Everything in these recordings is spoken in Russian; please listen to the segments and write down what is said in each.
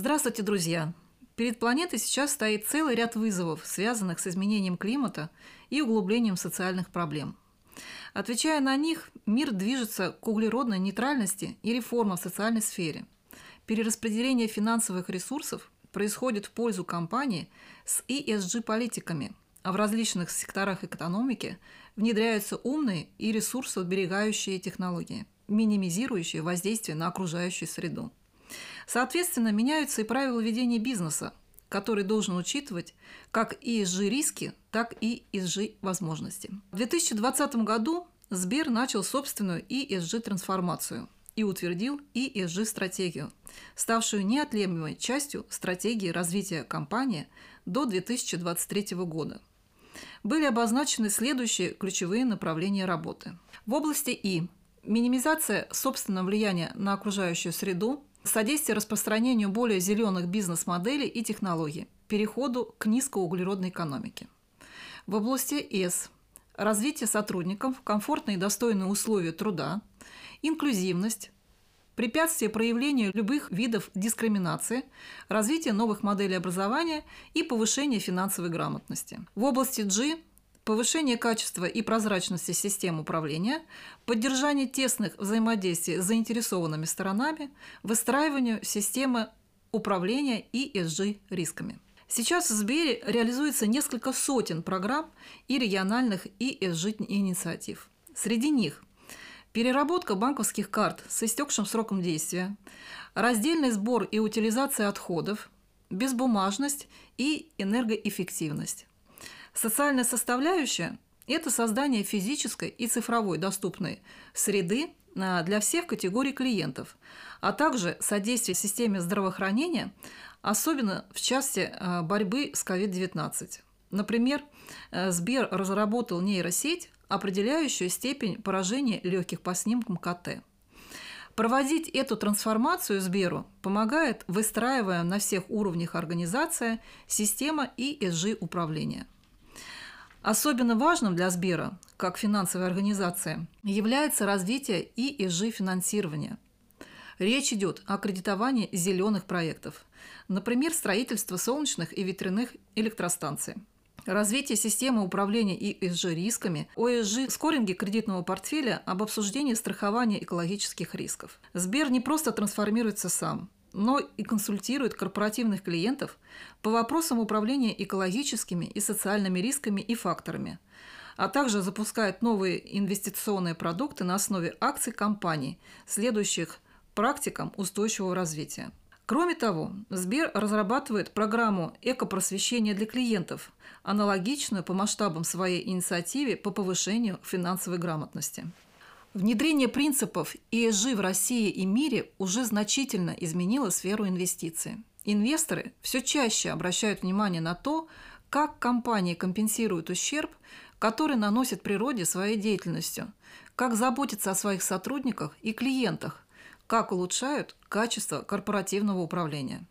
Здравствуйте, друзья! Перед планетой сейчас стоит целый ряд вызовов, связанных с изменением климата и углублением социальных проблем. Отвечая на них, мир движется к углеродной нейтральности и реформам в социальной сфере. Перераспределение финансовых ресурсов происходит в пользу компаний с ESG-политиками, а в различных секторах экономики внедряются умные и ресурсоуберегающие технологии, минимизирующие воздействие на окружающую среду. Соответственно, меняются и правила ведения бизнеса, который должен учитывать как ESG-риски, так и ESG-возможности. В 2020 году Сбер начал собственную ESG-трансформацию и утвердил ESG-стратегию, ставшую неотъемлемой частью стратегии развития компании до 2023 года. Были обозначены следующие ключевые направления работы. В области И – минимизация собственного влияния на окружающую среду, содействие распространению более зеленых бизнес-моделей и технологий, переходу к низкоуглеродной экономике. В области С – развитие сотрудников, комфортные и достойные условия труда, инклюзивность, препятствие проявлению любых видов дискриминации, развитие новых моделей образования и повышение финансовой грамотности. В области G повышение качества и прозрачности систем управления, поддержание тесных взаимодействий с заинтересованными сторонами, выстраиванию системы управления и ESG рисками. Сейчас в Сбере реализуется несколько сотен программ и региональных и ESG инициатив. Среди них переработка банковских карт с истекшим сроком действия, раздельный сбор и утилизация отходов, безбумажность и энергоэффективность. Социальная составляющая – это создание физической и цифровой доступной среды а, для всех категорий клиентов, а также содействие системе здравоохранения, особенно в части а, борьбы с COVID-19. Например, э, Сбер разработал нейросеть, определяющую степень поражения легких по снимкам КТ. Проводить эту трансформацию Сберу помогает выстраивая на всех уровнях организация система ESG управления – Особенно важным для Сбера, как финансовой организации, является развитие и ESG финансирования. Речь идет о кредитовании зеленых проектов, например, строительство солнечных и ветряных электростанций. Развитие системы управления ESG рисками, ОСЖ скоринги кредитного портфеля об обсуждении страхования экологических рисков. Сбер не просто трансформируется сам – но и консультирует корпоративных клиентов по вопросам управления экологическими и социальными рисками и факторами, а также запускает новые инвестиционные продукты на основе акций компаний, следующих практикам устойчивого развития. Кроме того, Сбер разрабатывает программу экопросвещения для клиентов, аналогичную по масштабам своей инициативе по повышению финансовой грамотности. Внедрение принципов ESG в России и мире уже значительно изменило сферу инвестиций. Инвесторы все чаще обращают внимание на то, как компании компенсируют ущерб, который наносят природе своей деятельностью, как заботятся о своих сотрудниках и клиентах, как улучшают качество корпоративного управления.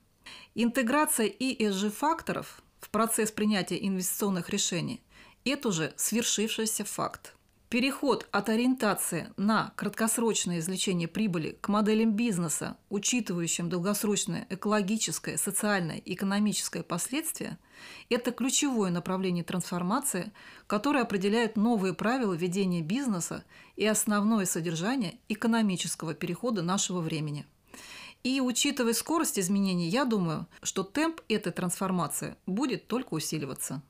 Интеграция ESG-факторов в процесс принятия инвестиционных решений – это уже свершившийся факт. Переход от ориентации на краткосрочное извлечение прибыли к моделям бизнеса, учитывающим долгосрочное экологическое, социальное и экономическое последствия, это ключевое направление трансформации, которое определяет новые правила ведения бизнеса и основное содержание экономического перехода нашего времени. И учитывая скорость изменений, я думаю, что темп этой трансформации будет только усиливаться.